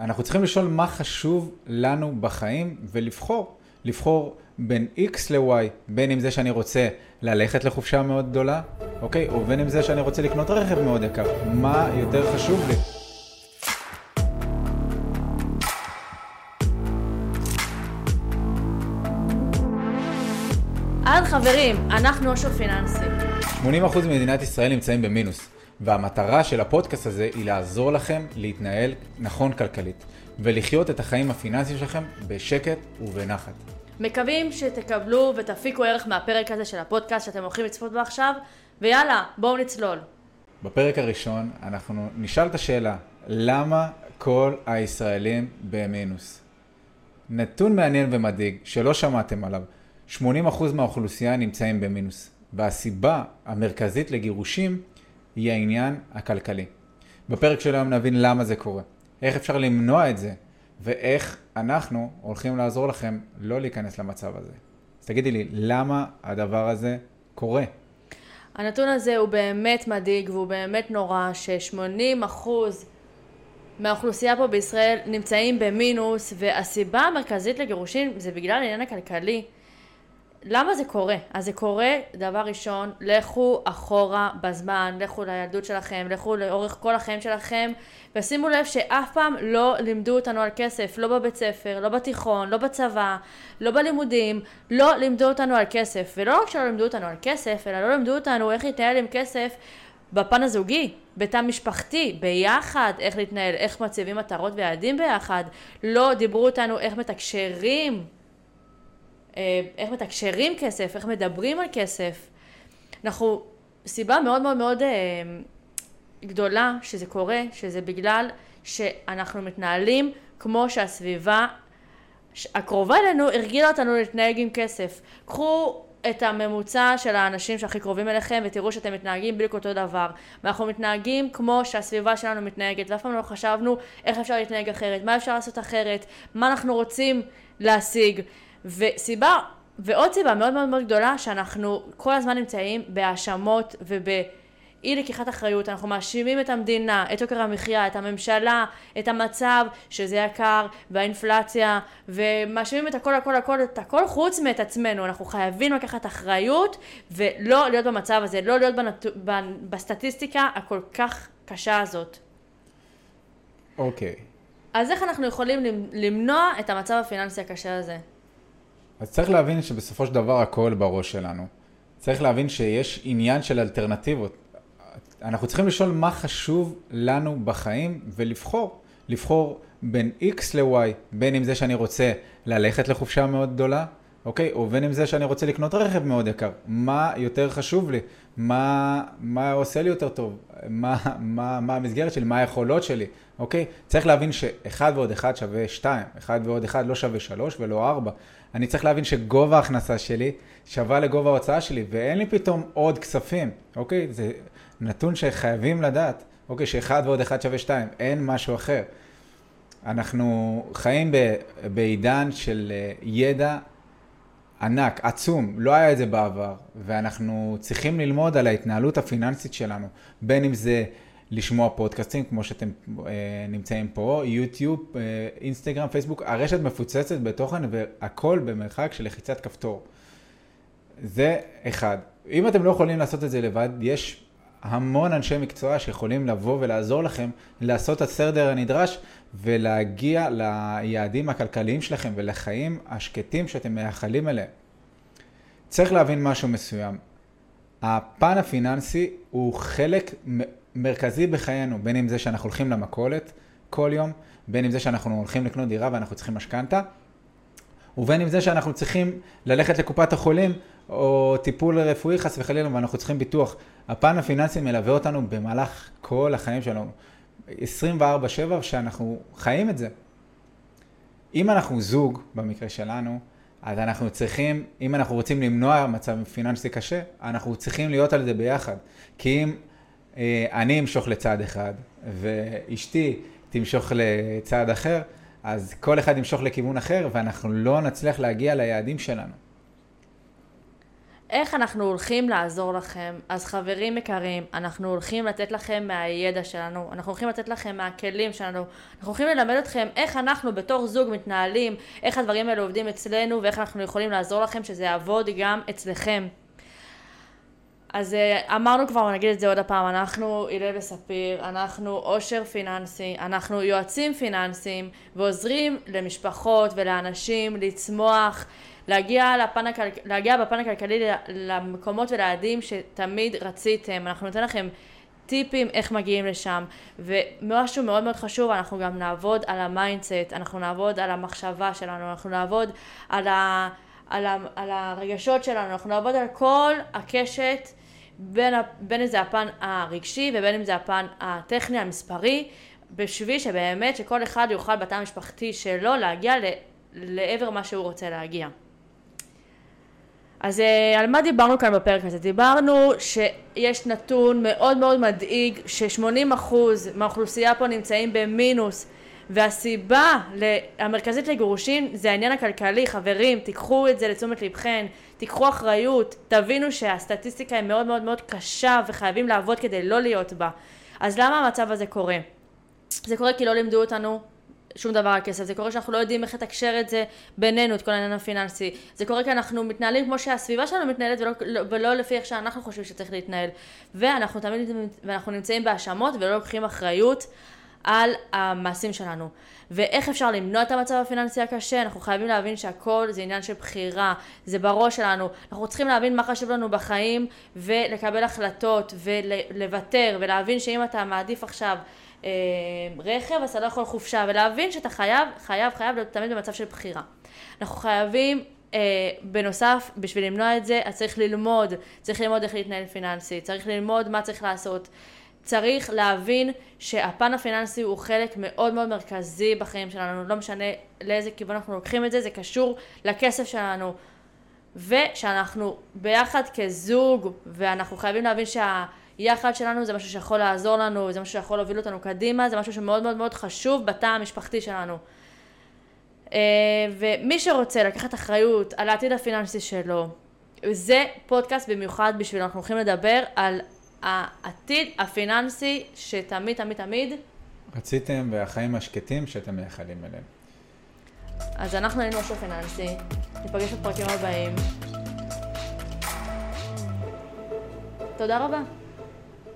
אנחנו צריכים לשאול מה חשוב לנו בחיים ולבחור, לבחור בין X ל-Y, בין אם זה שאני רוצה ללכת לחופשה מאוד גדולה, אוקיי? או בין אם זה שאני רוצה לקנות רכב מאוד יקר. מה יותר חשוב לי? אהלן חברים, אנחנו אושר פיננסי. 80% ממדינת ישראל נמצאים במינוס, והמטרה של הפודקאסט הזה היא לעזור לכם להתנהל נכון כלכלית, ולחיות את החיים הפיננסיים שלכם בשקט ובנחת. מקווים שתקבלו ותפיקו ערך מהפרק הזה של הפודקאסט שאתם הולכים לצפות בו עכשיו, ויאללה, בואו נצלול. בפרק הראשון אנחנו נשאל את השאלה, למה כל הישראלים במינוס? נתון מעניין ומדאיג שלא שמעתם עליו, 80% מהאוכלוסייה נמצאים במינוס, והסיבה המרכזית לגירושים היא העניין הכלכלי. בפרק של היום נבין למה זה קורה, איך אפשר למנוע את זה, ואיך אנחנו הולכים לעזור לכם לא להיכנס למצב הזה. אז תגידי לי, למה הדבר הזה קורה? הנתון הזה הוא באמת מדאיג והוא באמת נורא, ש-80% מהאוכלוסייה פה בישראל נמצאים במינוס, והסיבה המרכזית לגירושים זה בגלל העניין הכלכלי. למה זה קורה? אז זה קורה, דבר ראשון, לכו אחורה בזמן, לכו לילדות שלכם, לכו לאורך כל החיים שלכם, ושימו לב שאף פעם לא לימדו אותנו על כסף, לא בבית ספר, לא בתיכון, לא בצבא, לא בלימודים, לא לימדו אותנו על כסף. ולא רק שלא לימדו אותנו על כסף, אלא לא לימדו אותנו איך להתנהל עם כסף בפן הזוגי, בתא משפחתי, ביחד, איך להתנהל, איך מציבים מטרות ויעדים ביחד. לא דיברו אותנו איך מתקשרים איך מתקשרים כסף, איך מדברים על כסף. אנחנו, סיבה מאוד מאוד מאוד אה, גדולה שזה קורה, שזה בגלל שאנחנו מתנהלים כמו שהסביבה הקרובה אלינו הרגילה אותנו להתנהג עם כסף. קחו את הממוצע של האנשים שהכי קרובים אליכם ותראו שאתם מתנהגים בדיוק אותו דבר. ואנחנו מתנהגים כמו שהסביבה שלנו מתנהגת ואף פעם לא חשבנו איך אפשר להתנהג אחרת, מה אפשר לעשות אחרת, מה אנחנו רוצים להשיג. וסיבה, ועוד סיבה מאוד מאוד מאוד גדולה, שאנחנו כל הזמן נמצאים בהאשמות ובאי לקיחת אחריות. אנחנו מאשימים את המדינה, את יוקר המחיה, את הממשלה, את המצב, שזה יקר, והאינפלציה, ומאשימים את הכל הכל הכל, את הכל חוץ מאת עצמנו. אנחנו חייבים לקחת אחריות ולא להיות במצב הזה, לא להיות בנת... בסטטיסטיקה הכל כך קשה הזאת. אוקיי. Okay. אז איך אנחנו יכולים למנוע את המצב הפיננסי הקשה הזה? אז צריך להבין שבסופו של דבר הכל בראש שלנו. צריך להבין שיש עניין של אלטרנטיבות. אנחנו צריכים לשאול מה חשוב לנו בחיים ולבחור. לבחור בין X ל-Y, בין אם זה שאני רוצה ללכת לחופשה מאוד גדולה, אוקיי? או בין אם זה שאני רוצה לקנות רכב מאוד יקר. מה יותר חשוב לי? מה, מה עושה לי יותר טוב? מה, מה, מה המסגרת שלי? מה היכולות שלי? אוקיי? צריך להבין שאחד ועוד אחד שווה שתיים, אחד ועוד אחד לא שווה שלוש ולא ארבע. אני צריך להבין שגובה ההכנסה שלי שווה לגובה ההוצאה שלי, ואין לי פתאום עוד כספים, אוקיי? זה נתון שחייבים לדעת, אוקיי? שאחד ועוד אחד שווה שתיים, אין משהו אחר. אנחנו חיים ב, בעידן של אה, ידע ענק, עצום, לא היה את זה בעבר, ואנחנו צריכים ללמוד על ההתנהלות הפיננסית שלנו, בין אם זה לשמוע פודקאסטים כמו שאתם אה, נמצאים פה, יוטיוב, אה, אינסטגרם, פייסבוק, הרשת מפוצצת בתוכן והכל במרחק של לחיצת כפתור. זה אחד. אם אתם לא יכולים לעשות את זה לבד, יש המון אנשי מקצוע שיכולים לבוא ולעזור לכם לעשות את הסדר הנדרש ולהגיע ליעדים הכלכליים שלכם ולחיים השקטים שאתם מייחלים אליהם. צריך להבין משהו מסוים. הפן הפיננסי הוא חלק מרכזי בחיינו, בין אם זה שאנחנו הולכים למכולת כל יום, בין אם זה שאנחנו הולכים לקנות דירה ואנחנו צריכים משכנתה, ובין אם זה שאנחנו צריכים ללכת לקופת החולים או טיפול רפואי חס וחלילה ואנחנו צריכים ביטוח. הפן הפיננסי מלווה אותנו במהלך כל החיים שלנו, 24/7 שאנחנו חיים את זה. אם אנחנו זוג, במקרה שלנו, אז אנחנו צריכים, אם אנחנו רוצים למנוע מצב פיננסי קשה, אנחנו צריכים להיות על זה ביחד. כי אם אה, אני אמשוך לצד אחד, ואשתי תמשוך לצד אחר, אז כל אחד ימשוך לכיוון אחר, ואנחנו לא נצליח להגיע ליעדים שלנו. איך אנחנו הולכים לעזור לכם? אז חברים יקרים, אנחנו הולכים לתת לכם מהידע שלנו, אנחנו הולכים לתת לכם מהכלים שלנו, אנחנו הולכים ללמד אתכם איך אנחנו בתור זוג מתנהלים, איך הדברים האלה עובדים אצלנו ואיך אנחנו יכולים לעזור לכם שזה יעבוד גם אצלכם. אז אה, אמרנו כבר, נגיד את זה עוד הפעם, אנחנו הלל וספיר, אנחנו עושר פיננסי, אנחנו יועצים פיננסיים ועוזרים למשפחות ולאנשים לצמוח, להגיע, לפן הכל... להגיע בפן הכלכלי למקומות וליעדים שתמיד רציתם. אנחנו ניתן לכם טיפים איך מגיעים לשם, ומשהו מאוד מאוד חשוב, אנחנו גם נעבוד על ה mindset, אנחנו נעבוד על המחשבה שלנו, אנחנו נעבוד על, ה... על, ה... על הרגשות שלנו, אנחנו נעבוד על כל הקשת. בין, בין אם זה הפן הרגשי ובין אם זה הפן הטכני המספרי, בשביל שבאמת שכל אחד יוכל בתא המשפחתי שלו להגיע ל, לעבר מה שהוא רוצה להגיע. אז אה, על מה דיברנו כאן בפרק הזה? דיברנו שיש נתון מאוד מאוד מדאיג ש-80% מהאוכלוסייה פה נמצאים במינוס והסיבה המרכזית לגירושין זה העניין הכלכלי, חברים, תיקחו את זה לתשומת לבכם, תיקחו אחריות, תבינו שהסטטיסטיקה היא מאוד מאוד מאוד קשה וחייבים לעבוד כדי לא להיות בה. אז למה המצב הזה קורה? זה קורה כי לא לימדו אותנו שום דבר על כסף, זה קורה שאנחנו לא יודעים איך לתקשר את זה בינינו, את כל העניין הפיננסי, זה קורה כי אנחנו מתנהלים כמו שהסביבה שלנו מתנהלת ולא, ולא לפי איך שאנחנו חושבים שצריך להתנהל, ואנחנו תמיד, ואנחנו נמצאים בהאשמות ולא לוקחים אחריות על המעשים שלנו. ואיך אפשר למנוע את המצב הפיננסי הקשה? אנחנו חייבים להבין שהכל זה עניין של בחירה, זה בראש שלנו. אנחנו צריכים להבין מה חשוב לנו בחיים ולקבל החלטות ולוותר ולהבין שאם אתה מעדיף עכשיו רכב אז אתה לא יכול חופשה ולהבין שאתה חייב, חייב, חייב להיות תמיד במצב של בחירה. אנחנו חייבים אה, בנוסף, בשביל למנוע את זה, אז צריך ללמוד, צריך ללמוד איך להתנהל פיננסי, צריך ללמוד מה צריך לעשות. צריך להבין שהפן הפיננסי הוא חלק מאוד מאוד מרכזי בחיים שלנו, לא משנה לאיזה כיוון אנחנו לוקחים את זה, זה קשור לכסף שלנו. ושאנחנו ביחד כזוג, ואנחנו חייבים להבין שהיחד שלנו זה משהו שיכול לעזור לנו, זה משהו שיכול להוביל אותנו קדימה, זה משהו שמאוד מאוד מאוד חשוב בתא המשפחתי שלנו. אה, ומי שרוצה לקחת אחריות על העתיד הפיננסי שלו, זה פודקאסט במיוחד בשביל אנחנו הולכים לדבר על העתיד הפיננסי שתמיד, תמיד, תמיד... רציתם, והחיים השקטים שאתם מייחלים אליהם. אז אנחנו היינו משהו פיננסי, ניפגש בפרקים הבאים. תודה רבה.